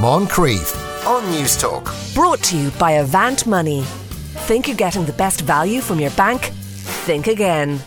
Moncrieff on News Talk. Brought to you by Avant Money. Think you're getting the best value from your bank? Think again.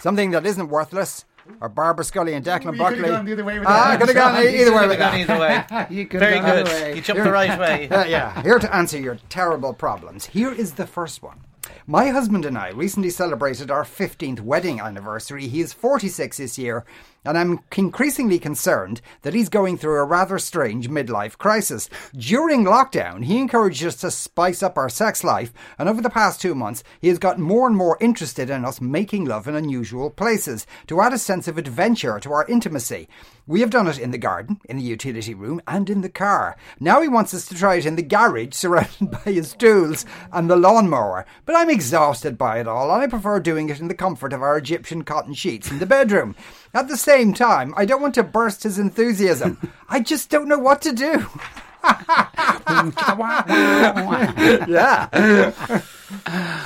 Something that isn't worthless are Barbara Scully and Declan You could've Buckley. gone the other way with ah, that. could have gone You either way could've with gone that. either way. You could've Very gone good. either way. You jumped the right way. Uh, yeah, here to answer your terrible problems. Here is the first one. My husband and I recently celebrated our 15th wedding anniversary. He is 46 this year, and I'm increasingly concerned that he's going through a rather strange midlife crisis. During lockdown, he encouraged us to spice up our sex life, and over the past two months, he has gotten more and more interested in us making love in unusual places to add a sense of adventure to our intimacy. We have done it in the garden, in the utility room, and in the car. Now he wants us to try it in the garage, surrounded by his tools and the lawnmower. But I'm exhausted by it all, and I prefer doing it in the comfort of our Egyptian cotton sheets in the bedroom. At the same time, I don't want to burst his enthusiasm. I just don't know what to do. yeah.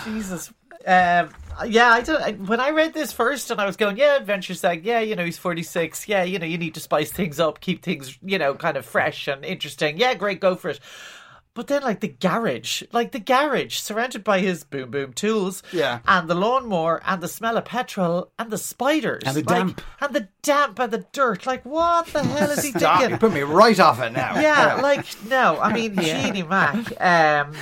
Jesus. Um, yeah, I don't. I, when I read this first, and I was going, yeah, Adventure Sag, yeah, you know, he's forty six, yeah, you know, you need to spice things up, keep things, you know, kind of fresh and interesting. Yeah, great, go for it. But then, like the garage, like the garage, surrounded by his boom boom tools, Yeah. and the lawnmower, and the smell of petrol, and the spiders, And the like- damp. and the damp, and the dirt. Like, what the hell is he Stop. thinking? You put me right off it now. yeah, like no, I mean, Genie Mac. Um,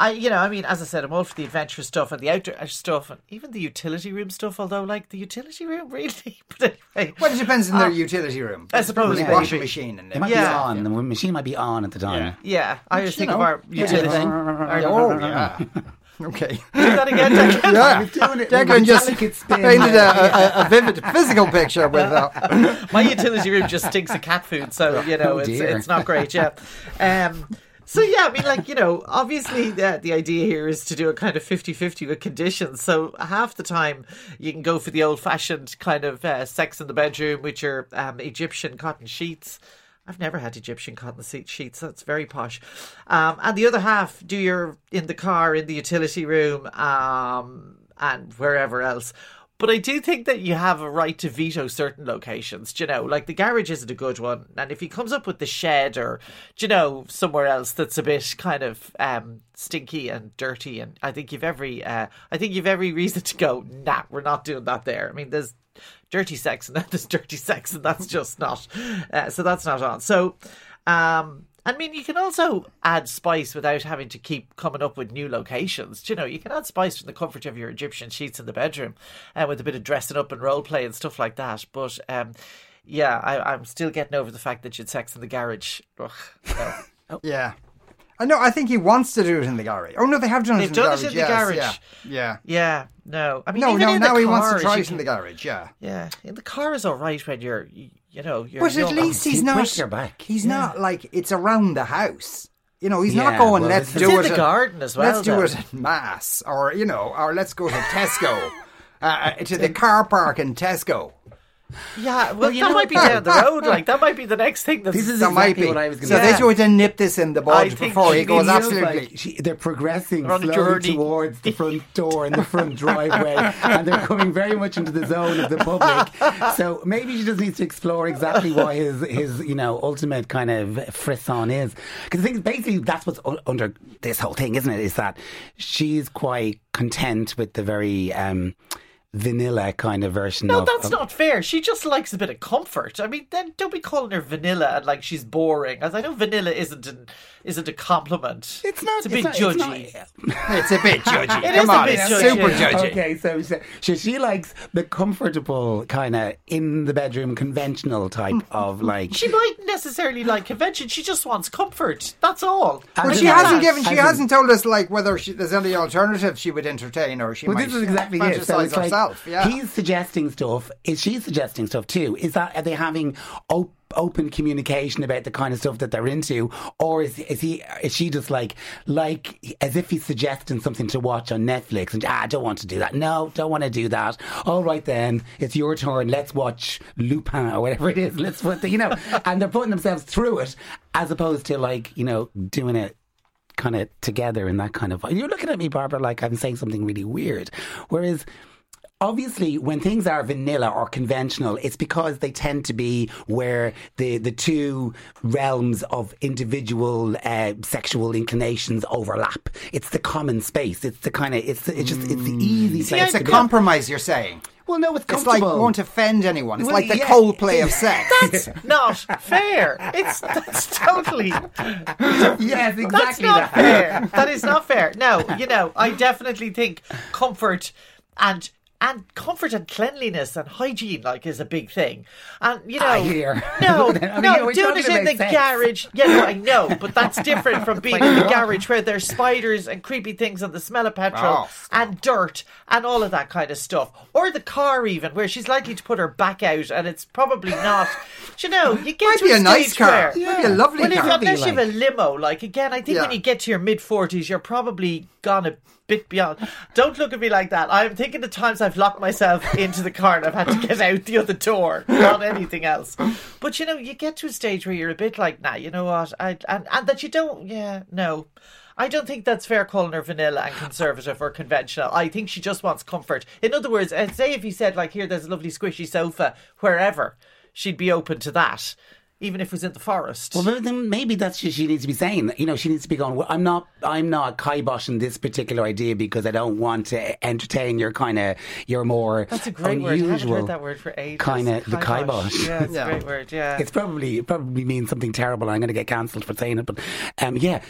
I, you know, I mean, as I said, I'm all for the adventure stuff and the outdoor stuff, and even the utility room stuff. Although, like the utility room, really. But anyway, Well, it depends in their Uh, utility room. I suppose There's a maybe. washing machine in It there. might Yeah. be on. The machine might be on at the time. yeah, I just you think of our utility. thing. our- Oh, yeah. Okay. Do that again, Declan. Yeah. doing it Declan just painted a, a, a vivid physical picture with uh, My utility room just stinks of cat food, so you know Oh, it's it's not great. Yeah. Um, so yeah, I mean, like you know, obviously the the idea here is to do a kind of 50-50 with conditions. So half the time you can go for the old fashioned kind of uh, sex in the bedroom with your um, Egyptian cotton sheets. I've never had Egyptian cotton sheets. That's very posh. Um, and the other half, do your in the car, in the utility room, um, and wherever else. But I do think that you have a right to veto certain locations. Do you know, like the garage isn't a good one, and if he comes up with the shed or, you know, somewhere else that's a bit kind of um, stinky and dirty, and I think you've every, uh, I think you've every reason to go. Nah, we're not doing that there. I mean, there's dirty sex and then there's dirty sex, and that's just not. Uh, so that's not on. So, um, I mean, you can also add spice without having to keep coming up with new locations. Do You know, you can add spice from the comfort of your Egyptian sheets in the bedroom, and with a bit of dressing up and role play and stuff like that. But um, yeah, I, I'm still getting over the fact that you had sex in the garage. Ugh, no. yeah. I know. I think he wants to do it in the garage. Oh no, they have done it. In the garage. They've in done the it in the yes, garage. Yeah. Yeah. yeah, no. I mean, No, no. in Now the he wants to try it in the garage. Yeah. Yeah, in the car is all right when you're, you, know, you're. But at least he's not. you're back. He's not like it's around the house. You know, he's Yeah, not going. well, let's do it in the garden as well, Let's do it at mass, or you know, or let's go to Tesco, uh, to the car park in Tesco. Yeah, well, you that know might be down the road. Like that might be the next thing. That's This is That might exactly be. what I was going to say. so to they say. try to nip this in the bud before he it goes absolutely. like she, they're progressing They're slowly journey. towards the front door and the front driveway, and they're coming very much into the zone of the public. So maybe she just needs to explore exactly what his his you know ultimate kind of frisson is. Because I think basically that's what's u- under this whole thing, isn't it? Is that she's quite content with the very. Um, vanilla kind of version No, of that's of- not fair. She just likes a bit of comfort. I mean, then don't be calling her vanilla and like she's boring. As I know, vanilla isn't an, isn't a compliment. It's not. It's a bit not- judgy. It's not- It's a bit judgy. It Come is a on, bit it's judgy. super judgy. Okay, so, so, so she likes the comfortable kind of in the bedroom conventional type of like. She mightn't necessarily like convention. She just wants comfort. That's all. As But in she that. hasn't given. She As hasn't told us like whether she, there's any alternatives she would entertain, or she Well, might this is exactly it. So fantasize it's like herself. yeah. he's suggesting stuff. Is she suggesting stuff too? Is that are they having op- open communication about the kind of stuff that they're into, or is is he is she just like like as if he's suggesting something to watch on Netflix and ah, I don't want to do that. No, don't want to do that. All right then, it's your turn. Let's watch Lupin or whatever it is. Let's put the, you know, and they're putting themselves through it as opposed to like you know doing it kind of together in that kind of. You're looking at me, Barbara, like I'm saying something really weird. Whereas obviously when things are vanilla or conventional, it's because they tend to be where the the two realms of individual uh, sexual inclinations overlap. It's the common space. It's the kind of it's it's just it's the easy place. It's a compromise, you're saying. Well, no, it's It's like comfortable. won't offend anyone. It's Well, like the yeah. Coldplay of sex. That's not fair. It's that's totally yes, exactly that's not that. fair. That is not fair. No, you know, I definitely think comfort and and comfort and cleanliness and hygiene like is a big thing. And you know, I hear. no, I mean, no, doing it in the sex. garage. Yeah, no, I know, but that's different from being in the garage where there's spiders and creepy things and the smell of petrol Oh, and dirt and all of that kind of stuff. Or the car even where she's likely to put her back out and it's probably not. You know, you get Might to be a, a nice car. where- Might be a lovely well, if, car. unless you have a limo, like again, I think when you get to your mid forties, you're probably gone a bit beyond. Don't look at me like that. I'm thinking the times I've locked myself into the car and I've had to get out the other door, not anything else. But you know, you get to a stage where you're a bit like, nah, you know what? I and and that you don't. Yeah, no. I don't think that's fair calling her vanilla and conservative or conventional. I think she just wants comfort. In other words, uh, say if he said like, "Here, there's a lovely squishy sofa," wherever, she'd be open to that, even if it was in the forest. Well, then- then maybe that's what she needs to be saying. You know, she needs to be going. Well, I'm not. I'm not kiboshing this particular idea because I don't want to entertain your kind of your more That's a great word. I haven't heard that word for ages. Kinda- the kibosh. Yeah, it's Yeah. a great word. Yeah. It's probably it probably means something terrible. I'm going to get cancelled for saying it, but um, yeah,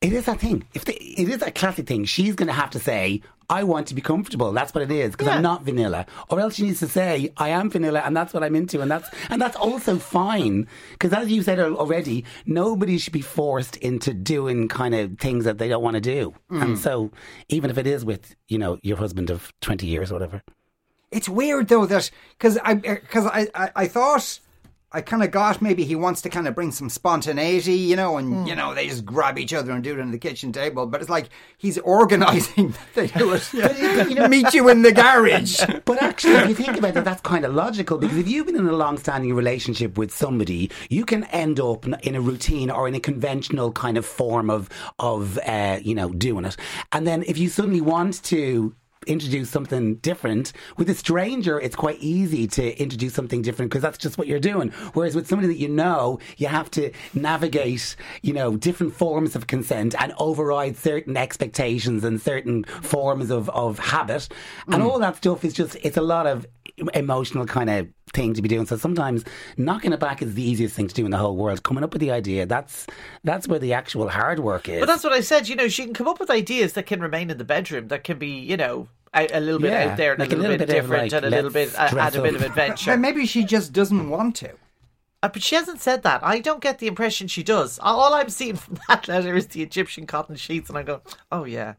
it is that thing. If the, it is that classic thing, she's going to have to say, "I want to be comfortable." That's what it is because Yeah. I'm not vanilla, or else she needs to say, "I am vanilla," and that's what I'm into, and that's and that's also fine because as you said already, nobody should be forced into doing kind of things that they don't want to do, and mm. so even if it is with you know your husband of 20 years or whatever. It's weird though that because I because I, I I thought I kind of got maybe he wants to kind of bring some spontaneity, you know, and you know they just grab each other and do it on the kitchen table. But it's like he's organising that they do it. you know, meet you in the garage. But actually, if you think about it, that's kind of logical because if you've been in a long-standing relationship with somebody, you can end up in a routine or in a conventional kind of form of of uh, you know doing it, and then if you suddenly want to introduce something different. With a stranger it's quite easy to introduce something different because that's just what you're doing. Whereas with somebody that you know you have to navigate you know different forms of consent and override certain expectations and certain forms of, of habit. And mm. all that stuff is just it's a lot of emotional kind of thing to be doing. So sometimes knocking it back is the easiest thing to do in the whole world. Coming up with the idea that's that's where the actual hard work is. But that's what I said. You know, she can come up with ideas that can remain in the bedroom, that can be, you know, out, a little bit Yeah, out there and like a little, bit, of, different like, and a little bit let's uh, add a dress bit of adventure. But maybe she just doesn't want to. Uh, but she hasn't said that. I don't get the impression she does. All all I'm seeing from that letter is the Egyptian cotton sheets, and I go, "Oh yeah,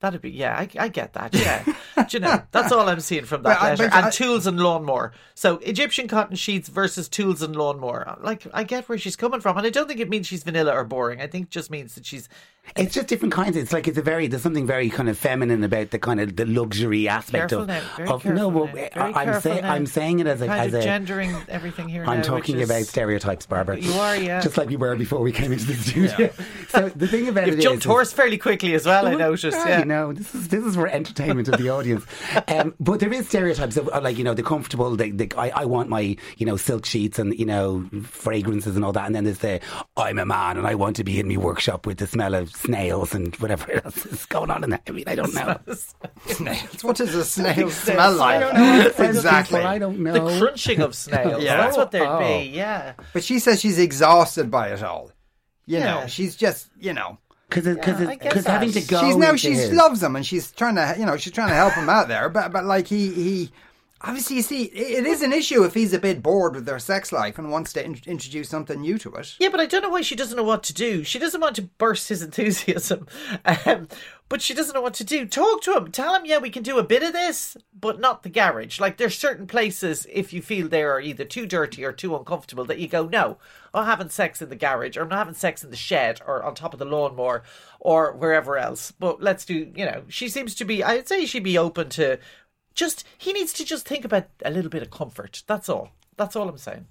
that'd be yeah, I, I get that. Yeah, Do you know, that's all I'm seeing from that But I- letter. but and I- tools and lawnmower. So Egyptian cotton sheets versus tools and lawnmower. Like I get where she's coming from, and I don't think it means she's vanilla or boring. I think it just means that she's It's just different kinds. It's like it's a very there's something very kind of feminine about the kind of the luxury aspect careful of now. Very of no. Well, now. Very I'm saying. I'm saying it as a kind as of a. gendering everything here. I'm now, talking is- about stereotypes, Barbara. You are, yeah. Just like we were before we came into the studio. So the thing about You've it is, jumped is- horse fairly quickly as well. I noticed. Ah, Yeah. You know, this is this is for entertainment of the audience. Um, but there is stereotypes of uh, like you know the comfortable. The, the, I, I want my you know silk sheets and you know fragrances and all that. And then there's the I'm a man and I want to be in my workshop with the smell of snails and whatever else is going on in there. I mean, I don't know. Snails. What does a snail smell like? I don't know. exactly. I don't know. The crunching of snails. Yeah. That's what there'd Oh. be. Yeah. But she says she's exhausted by it all. You Yeah. know, she's just you know. Because Yeah, I get because having to go. she's now she loves him and she's trying to you know she's trying to help him out there but but like he he obviously you see it is an issue if he's a bit bored with their sex life and wants to in- introduce something new to it Yeah, but I don't know why she doesn't know what to do. She doesn't want to burst his enthusiasm, um, but she doesn't know what to do. Talk to him. Tell him, yeah, we can do a bit of this, but not the garage. Like there's certain places if you feel they are either too dirty or too uncomfortable that you go, no, I'm having sex in the garage, or I'm not having sex in the shed, or on top of the lawnmower, or wherever else. But let's do. You know, she seems to be. I'd say she'd be open to. Just he needs to just think about a little bit of comfort. That's all. That's all I'm saying.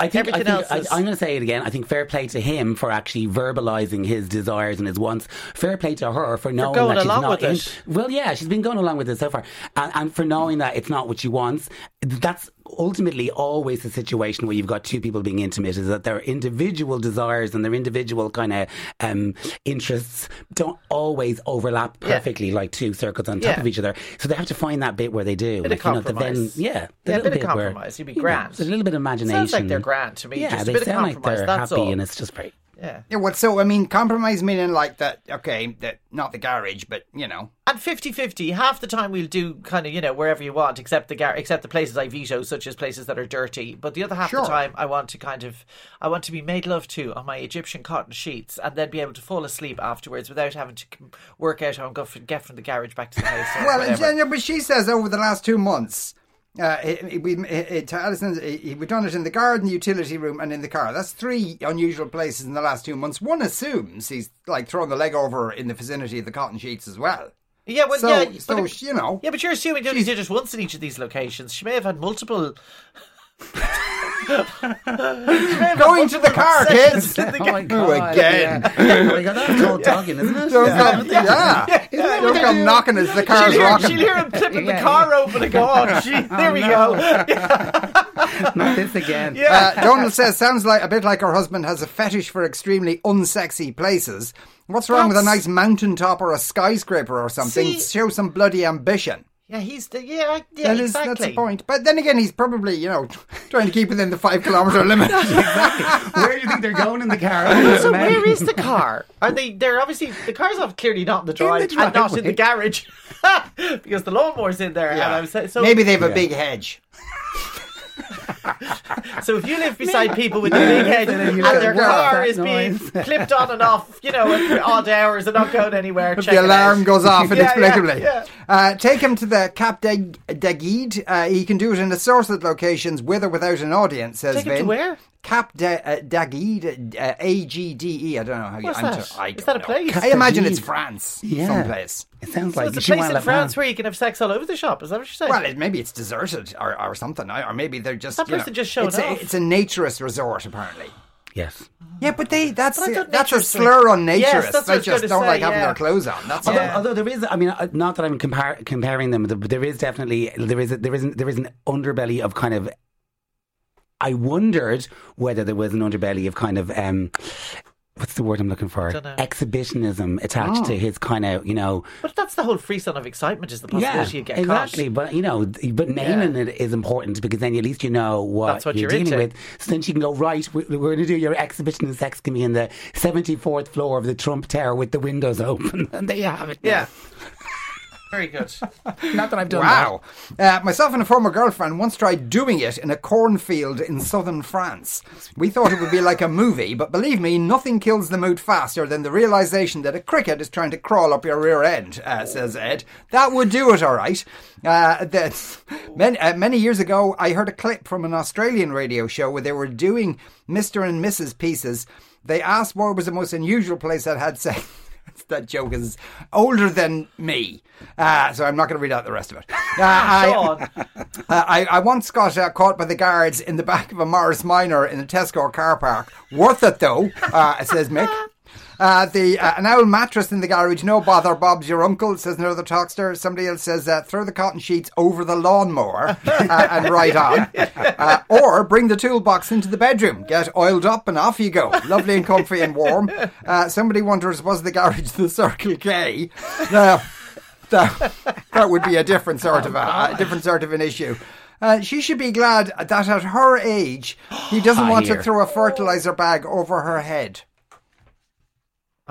I think, I think else is- I, I'm going to say it again. I think fair play to him for actually verbalizing his desires and his wants. Fair play to her for knowing going that she's along not with in. it. Well, yeah, she's been going along with it so far, and, and for knowing that it's not what she wants. That's ultimately always a situation where you've got two people being intimate. Is that their individual desires and their individual kind of um, interests don't always overlap Yeah. perfectly, like two circles on top Yeah. of each other. So they have to find that bit where they do. Bit of like, you know, the. Then, yeah, the Yeah, a little bit of where, compromise. You'd be you know, grand. a little bit of imagination. Sounds like they're grand to me. Yeah, Just a they bit of sound like compromise, they're that's happy, all. and it's just great. Yeah. Yeah, what? So I mean, compromise meaning like that. Okay, that not the garage, but you know. At 50-50, half the time we'll do kind of, you know, wherever you want, except the gar- except the places I veto, such as places that are dirty. But the other half of Sure. the time, I want to kind of, I want to be made love to on my Egyptian cotton sheets, and then be able to fall asleep afterwards without having to work out how I'm going to get from the garage back to the house. Well, yeah, but she says over the last two months, uh, it, it- we it, it, to Alison, we've done it in the garden, utility room, and in the car. That's three unusual places in the last two months. One assumes he's like throwing the leg over in the vicinity of the cotton sheets as well. yeah, well, So, yeah, so but you know, yeah, but you're assuming you only did it once in each of these locations. She may have had multiple. going to the car, kids. in the Oh my god! again. Yeah. oh my god, that's called talking, isn't it? Don't come, yeah, Don't come knocking as the car's She'll hear, rocking. she'll hear him clipping the Yeah. car open and go, oh, gee, there we no. go. Not this again. Yeah. Uh, Donald says, sounds like a bit like her husband has a fetish for extremely unsexy places. What's wrong with a nice mountaintop or a skyscraper or something? See- Show some bloody ambition. Yeah, he's the, yeah, yeah, That is, exactly. that's the point. But then again, he's probably, you know, trying to keep within the five kilometre limit. Exactly. Where do you think they're going in the car? So where is the car? Are they? They're obviously the car's off clearly not in the drive, the and not in the garage because the lawnmower's in there. And I was so Maybe they have a big hedge. so if you live beside people with the big head and you their car is being noise. clipped on and off, you know, at odd hours and not going anywhere, check the it alarm out. goes off Yeah, yeah, inexplicably. yeah. Uh, take him to the Cap Dag- Dagid. Uh, he can do it in assorted locations with or without an audience, says Take him to where? Cap da- uh, Dagid, uh, A G D E. I don't know how you. What's I'm that? t- I Is that a place? I imagine it's France, Yeah. someplace. It sounds So like it's a place in France man. where you can have sex all over the shop. Is that what you're saying? Well, it, maybe it's deserted or, or something, or maybe they're just That you know, person just showed it's a, it's a naturist resort, apparently. Yes. Yeah, but they that's But I that's a slur on Yes, naturists. that's I they just don't say, like having yeah. their clothes on. That's Although, all. Yeah. although there is, I mean, uh, not that I'm compar- comparing them, but there is definitely there is a, there is an, there is an underbelly of kind of. I wondered whether there was an underbelly of kind of um, what's the word I'm looking for? Exhibitionism attached Oh. to his kind of you know But that's the whole frisson of excitement is the yeah possibility you get caught. exactly. caught. But you know, but naming it is important because then at least you know what, That's what you're, you're dealing with. So then she can go right. we- We're going to do your exhibition of sex can be in the 74th floor of the Trump Tower with the windows open, and there you have it. Yeah. Very good. Not that I've done that. Wow. Uh, myself and a former girlfriend once tried doing it in a cornfield in southern France. We thought it would be like a movie, but believe me, nothing kills the mood faster than the realization that a cricket is trying to crawl up your rear end, uh, says Ed. That would do it, all right. Uh, that, many, uh, many years ago, I heard a clip from an Australian radio show where they were doing Mr. and Mrs. pieces. They asked what was the most unusual place that had sex. that joke is older than me, uh, so I'm not going to read out the rest of it. Uh, I, uh, I, I once got uh, caught by the guards in the back of a Morris Minor in a Tesco car park. Worth it though, uh, says Mick. Uh, the uh, an owl mattress in the garage. No bother, Bob's your uncle. Says another talkster. Somebody else says uh, throw the cotton sheets over the lawnmower uh, and ride on, uh, or bring the toolbox into the bedroom. Get oiled up and off you go. Lovely and comfy and warm. Uh, somebody wonders was the garage the Circle K? That, that would be a different sort of a, a different sort of an issue. Uh, she should be glad that at her age, he doesn't want to throw a fertilizer bag over her head.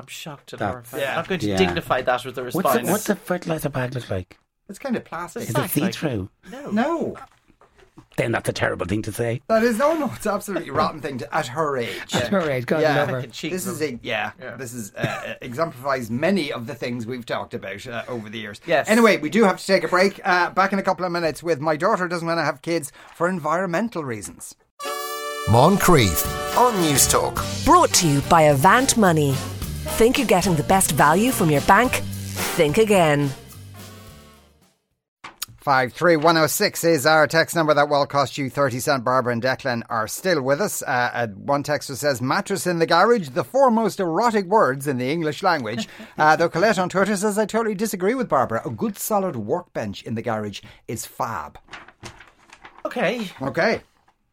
I'm shocked and That's- horrified. yeah. I'm not going to Yeah. dignify that with a What's response. the, what's the fertilizer bag look like? It's kind of plastic. Is it Sack, see like- through? no. No, Then that's a terrible thing to say. that is no, no. It's absolutely rotten thing to at her age. At her age, God Yeah. love her. Fucking cheek This is them. a yeah, Yeah. This is uh, exemplifies many of the things we've talked about uh, over the years. Yes. Anyway, we do have to take a break. Uh, back in a couple of minutes with my daughter doesn't want to have kids for environmental reasons. Moncrieff on News Talk. Brought to you by Avant Money. Think you're getting the best value from your bank? Think again. 53106 is our text number that will cost you 30 cent. Barbara and Declan are still with us. Uh, uh, one texter says, mattress in the garage, the four most erotic words in the English language. Uh, though Colette on Twitter says, I totally disagree with Barbara. A good solid workbench in the garage is fab. Okay, Okay.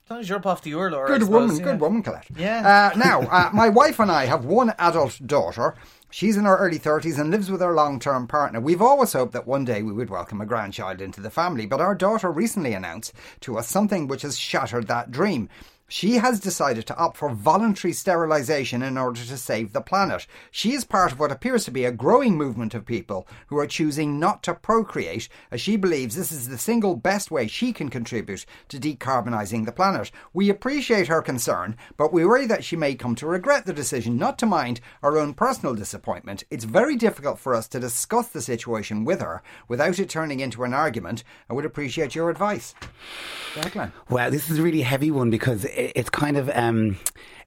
As long as you're up off the Urla. Good woman, good woman, Colette. Yeah. Uh, now, uh, my wife and I have one adult daughter. She's in her early 30s and lives with her long term partner. We've always hoped that one day we would welcome a grandchild into the family, but our daughter recently announced to us something which has shattered that dream. She has decided to opt for voluntary sterilisation in order to save the planet. She is part of what appears to be a growing movement of people who are choosing not to procreate, as she believes this is the single best way she can contribute to decarbonising the planet. We appreciate her concern, but we worry that she may come to regret the decision, not to mind our own personal disappointment. It's very difficult for us to discuss the situation with her without it turning into an argument. I would appreciate your advice. Declan. Well, this is a really heavy one because it's kind of um,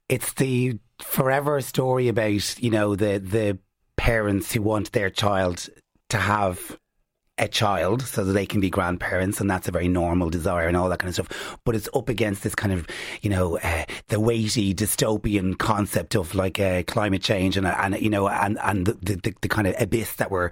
it's the forever story about you know the the parents who want their child to have a child so that they can be grandparents and that's a very normal desire and all that kind of stuff. But it's up against this kind of you know uh, the weighty dystopian concept of like uh, climate change and and you know and and the, the, the kind of abyss that we're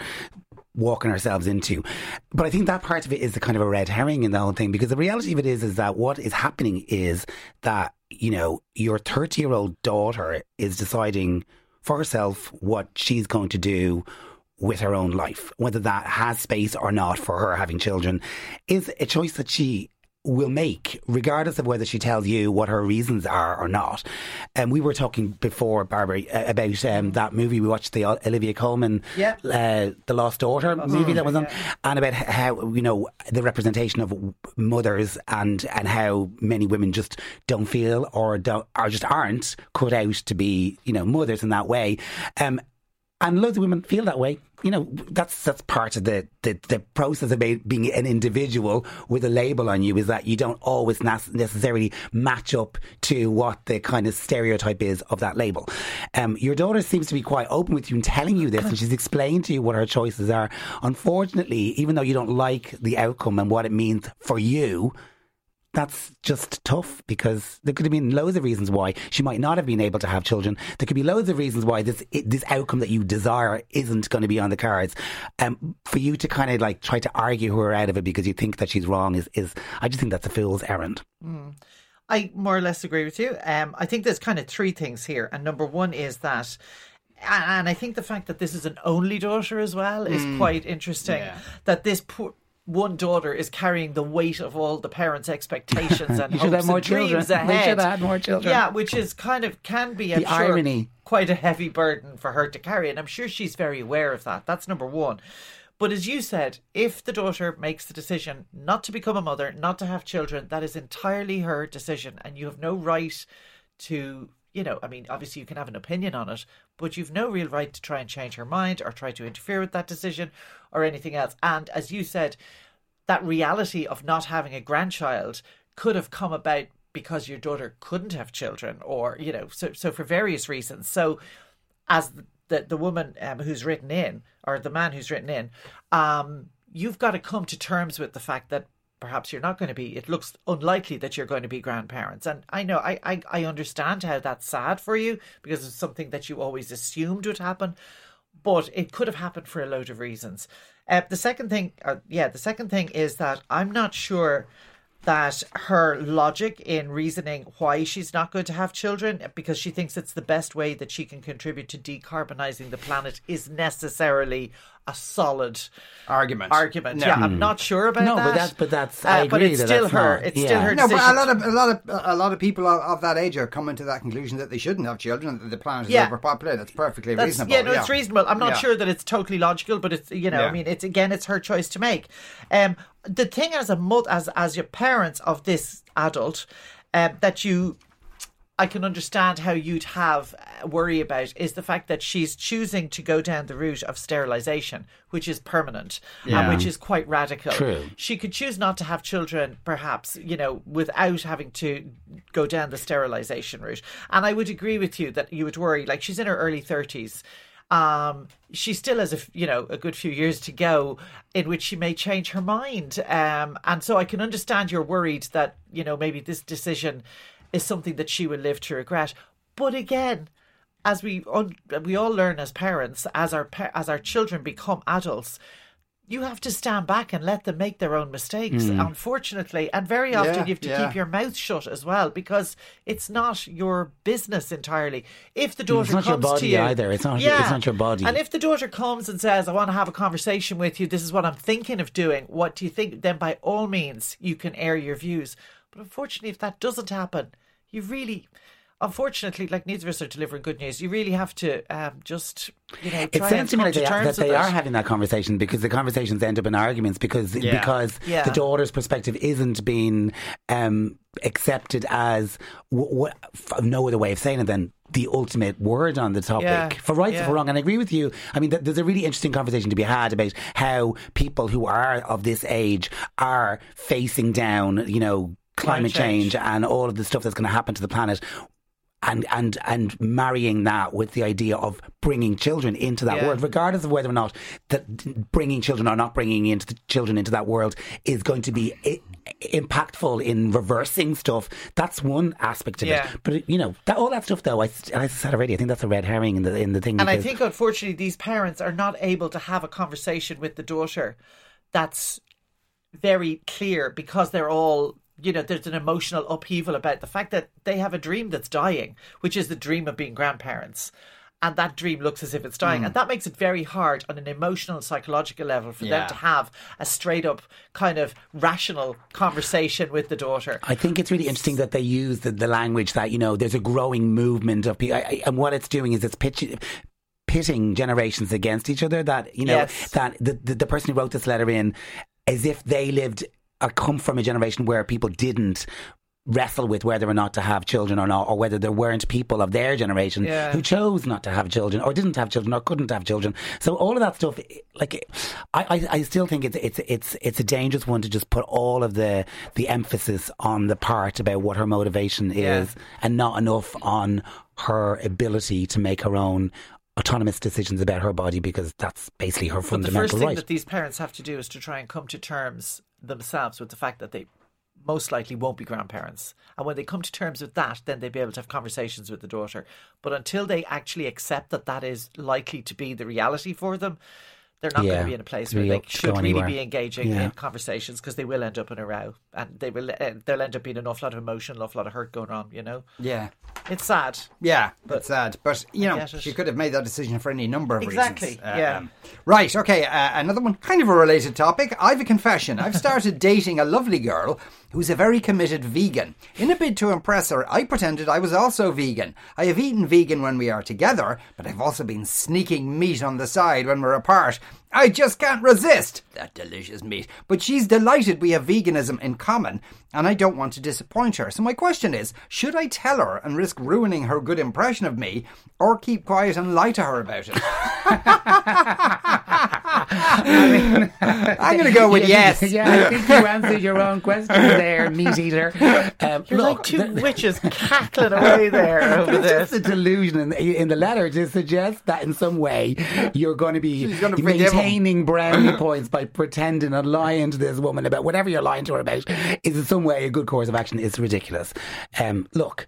walking ourselves into. But I think that part of it is the kind of a red herring in the whole thing because the reality of it is is that what is happening is that, you know, your 30 year old daughter is deciding for herself what she's going to do with her own life. Whether that has space or not for her having children is a choice that she will make, regardless of whether she tells you what her reasons are or not. And um, we were talking before, Barbara, about um, that movie we watched, the Olivia Colman, Yeah. uh, the Lost Daughter movie that was on, and about how you know the representation of mothers and and how many women just don't feel or don't or just aren't cut out to be you know mothers in that way. Um, and loads of women feel that way. You know, that's that's part of the, the, the process of being an individual with a label on you is that you don't always necessarily match up to what the kind of stereotype is of that label. Um, your daughter seems to be quite open with you and telling you this, and she's explained to you what her choices are. Unfortunately, even though you don't like the outcome and what it means for you, that's just tough because there could have been loads of reasons why she might not have been able to have children. There could be loads of reasons why this this outcome that you desire isn't going to be on the cards. Um, for you to kind of like try to argue her out of it because you think that she's wrong is is I just think that's a fool's errand. I more or less agree with you. Um, I think there's kind of three things here, and number one is that. And I think the fact that this is an only daughter as well is quite interesting. That this poor one daughter is carrying the weight of all the parents' expectations and hopes and dreams children. They ahead. should have had more children. Yeah, which is kind of can be I'm The sure, irony. quite a heavy burden for her to carry, and I'm sure she's very aware of that. That's number one. But as you said, if the daughter makes the decision not to become a mother, not to have children, that is entirely her decision, and you have no right to, you know, I mean, obviously you can have an opinion on it, but you've no real right to try and change her mind or try to interfere with that decision or anything else. And as you said, that reality of not having a grandchild could have come about because your daughter couldn't have children or you know so so for various reasons so as the the, woman um, who's written in or the man who's written in um you've got to come to terms with the fact that perhaps you're not going to be it looks unlikely that you're going to be grandparents and i know i i, I understand how that's sad for you because it's something that you always assumed would happen but it could have happened for a load of reasons. Uh, the second thing, uh, yeah, the second thing is that I'm not sure that her logic in reasoning why she's not going to have children because she thinks it's the best way that she can contribute to decarbonizing the planet is necessarily a solid Argument. argument. No. Yeah, I'm not sure about No, that. but that's- but that's- I Uh, but it's that still that's her. not- It's yeah. still her No, but a lot of a lot of a lot of people of, of that age are coming to that conclusion that they shouldn't have children. That the planet is Yeah. overpopulated. That's perfectly That's, reasonable. Yeah, no, it's reasonable. I'm not Yeah. sure that it's totally logical, but it's you know, Yeah. I mean, it's again, it's her choice to make. Um, the thing as a mother, as as your parents of this adult, um, that you. I can understand how you'd have uh, worry about is the fact that she's choosing to go down the route of sterilization, which is permanent Yeah. and which is quite radical. True. She could choose not to have children, perhaps, you know, without having to go down the sterilization route. And I would agree with you that you would worry. Like she's in her early thirties. Um, she still has a you know a good few years to go in which she may change her mind. Um, and so I can understand you're worried that you know maybe this decision is something that she will live to regret. But again, as we we all learn as parents, as our as our children become adults, you have to stand back and let them make their own mistakes. Hmm. Unfortunately, and very often Yeah, you have to yeah. keep your mouth shut as well because it's not your business entirely. If the hmm, daughter not your comes to you, either. It's not- yeah. it's not your body. And if the daughter comes and says, "I want to have a conversation with you. This is what I'm thinking of doing. What do you think?" Then by all means, you can air your views. But unfortunately, if that doesn't happen, you really. Unfortunately, like neither of us are delivering good news. You really have to um, just, you know, It sounds to me like to they, are, that they are it. having that conversation because the conversations end up in arguments because Yeah. because Yeah. the daughter's perspective isn't being um, accepted as w- w- f- no other way of saying it than the ultimate word on the topic Yeah. for right or for wrong. And I agree with you. I mean, th- there's a really interesting conversation to be had about how people who are of this age are facing down, you know, climate Climate change. change and all of the stuff that's going to happen to the planet and and and marrying that with the idea of bringing children into that Yeah. world, regardless of whether or not that bringing children or not bringing into the children into that world is going to be I- impactful in reversing stuff. That's one aspect of Yeah. it. But you know, that, all that stuff though, I said already, I think that's a red herring in the in the thing. And I think, unfortunately, these parents are not able to have a conversation with the daughter that's very clear because they're all, you know, there's an emotional upheaval about the fact that they have a dream that's dying, which is the dream of being grandparents. And that dream looks as if it's dying. And hmm. that makes it very hard on an emotional psychological level for Yeah. them to have a straight up kind of rational conversation with the daughter. I think it's really interesting that they use the, the language that you know there's a growing movement of people, and what it's doing is it's pitching. Pitting generations against each other. That you know Yes. that the, the the person who wrote this letter in, as if they lived or come from a generation where people didn't wrestle with whether or not to have children or not, or whether there weren't people of their generation Yeah. who chose not to have children, or didn't have children, or couldn't have children. So all of that stuff, like, I, I, I still think it's it's it's it's a dangerous one to just put all of the the emphasis on the part about what her motivation Yeah. is, and not enough on her ability to make her own autonomous decisions about her body because that's basically her But the fundamental first thing right. that these parents have to do is to try and come to terms themselves with the fact that they most likely won't be grandparents. And when they come to terms with that, then they'll be able to have conversations with the daughter. But until they actually accept that that is likely to be the reality for them, they're not going to be in a place where they should really be engaging Yeah. in conversations because they will end up in a row and they will uh, there'll end up being an awful lot of emotion, an awful lot of hurt going on. You know, Yeah. it's sad. Yeah, but sad. But you know, she could have made that decision for any number of Exactly, reasons. Uh, yeah. um, right. Okay. Uh, another one, kind of a related topic. I've a confession. I've started dating a lovely girl who's a very committed vegan. In a bid to impress her, I pretended I was also vegan. I have eaten vegan when we are together, but I've also been sneaking meat on the side when we're apart. I just can't resist that delicious meat. But she's delighted we have veganism in common, and I don't want to disappoint her. So my question is, should I tell her and risk ruining her good impression of me, or keep quiet and lie to her about it? I'm going to go with yes. yeah, I think you answered your own question there, meat eater. Um, You're look, like two the- witches cackling away there over It's just a delusion in the, in the letter to suggest that in some way you're going to be gonna forgive maintaining brownie points by pretending and lying to this woman about whatever you're lying to her about is in some way a good course of action. It's ridiculous. Um, look,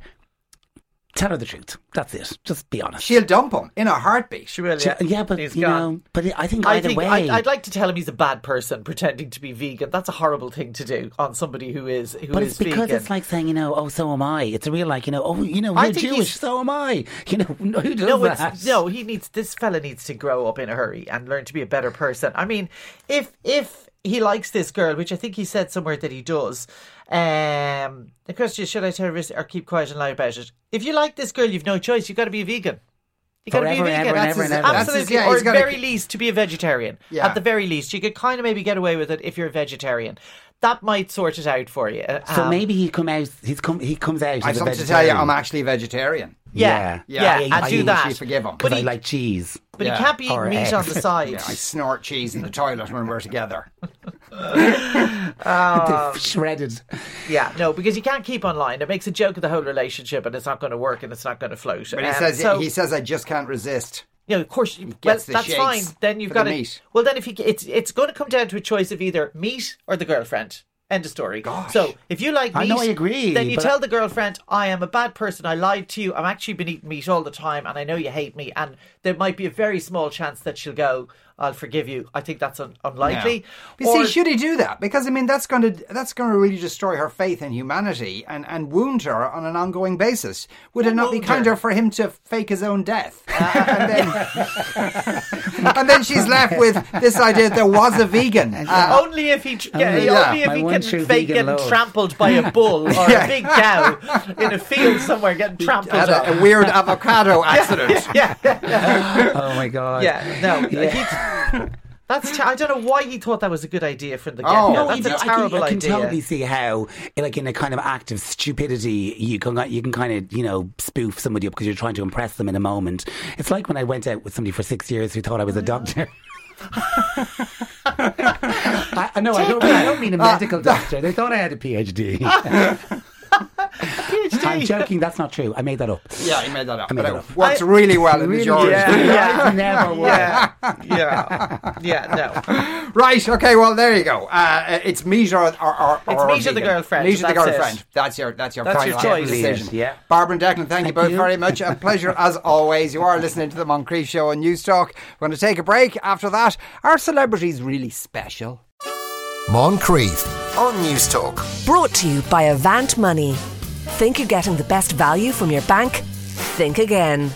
tell her the truth. That's it. Just be honest. She'll dump him in a heartbeat. She will, Yeah, yeah, but He's you gone. know, but I think I either think way, I'd, I'd like to tell him he's a bad person pretending to be vegan. That's a horrible thing to do on somebody who is who is But it's because vegan. it's like saying, you know, oh, so am I. It's a real like, you know, oh, you know, I you're Jewish, so am I. You know, who does no, that? no. He needs this fella needs to grow up in a hurry and learn to be a better person. I mean, if if he likes this girl, which I think he said somewhere that he does. Um, the question is, should I tell her or keep quiet and lie about it? If you like this girl, you've no choice. You've got to be a vegan. You got to be a vegan. ever That's ever his- and ever. That's his- Absolutely, yeah, or at gotta very keep- least to be a vegetarian. Yeah. At the very least, you could kind of maybe get away with it if you're a vegetarian. That might sort it out for you. So Um, maybe he come out. He's come. He comes out. I've as something to tell you. I'm actually a vegetarian. yeah, Yeah. yeah, Yeah, and I do that. you forgive him. But because I he, like cheese. But Yeah. he can't be eating Or meat on the side. Yeah, I snort cheese in the toilet when we're together. Shredded. Yeah, no, because you can't keep online. It makes a joke of the whole relationship, and it's not going to work, and it's not going to float. But he Um, says so, he says I just can't resist. You know, of course, well, Gets the that's fine. Then you've got the to. meat. Well, then if you, it's it's going to come down to a choice of either meat or the girlfriend. End of story. So if you like meat, I know, I agree, Then you tell the girlfriend, "I am a bad person. I lied to you. I'm actually been eating meat all the time, and I know you hate me." And there might be a very small chance that she'll go, "I'll forgive you." I think that's un- unlikely. But Or- see, should he do that? Because I mean, that's going to that's going to really destroy her faith in humanity and, and wound her on an ongoing basis. Would it not be wound her? kinder for him to fake his own death, Uh, and then and then she's left with this idea that there was a vegan? Uh, only if he, yeah, Only- yeah, only if he can fake vegan getting load. trampled by a bull or Yeah. a big cow in a field somewhere getting trampled. a, a weird avocado accident. yeah, yeah, Oh my god. yeah. No, he- that's. Ter- I don't know why he thought that was a good idea from the get Oh. go. No, That's you do- a terrible I can, I can idea. totally see how, like in a kind of act of stupidity, you can you can kind of you know spoof somebody up because you're trying to impress them in a moment. It's like when I went out with somebody for six years who thought I was a doctor. I, I know I don't. mean- I don't mean a uh, medical doctor. They thought I had a PhD. I'm joking. That's not true. I made that up. Yeah, he made that up. I made but that it up. works I- really well in the Really? George. Yeah, yeah. It never worked. Yeah, yeah, yeah. No, Right, okay, well there you go. Uh, it's meat or, or, or It's or meat the girlfriend, Meat the that's it. girlfriend. That's your that's your That's final your choice. decision. Yeah. Barbara and Declan, thank, you both you. very much. A pleasure as always. You are listening to the Moncrieff Show on News Talk. We're going to take a break. After that, are celebrities really special? Moncrieff on News Talk. Brought to you by Avant Money. Think you're getting the best value from your bank? Think again.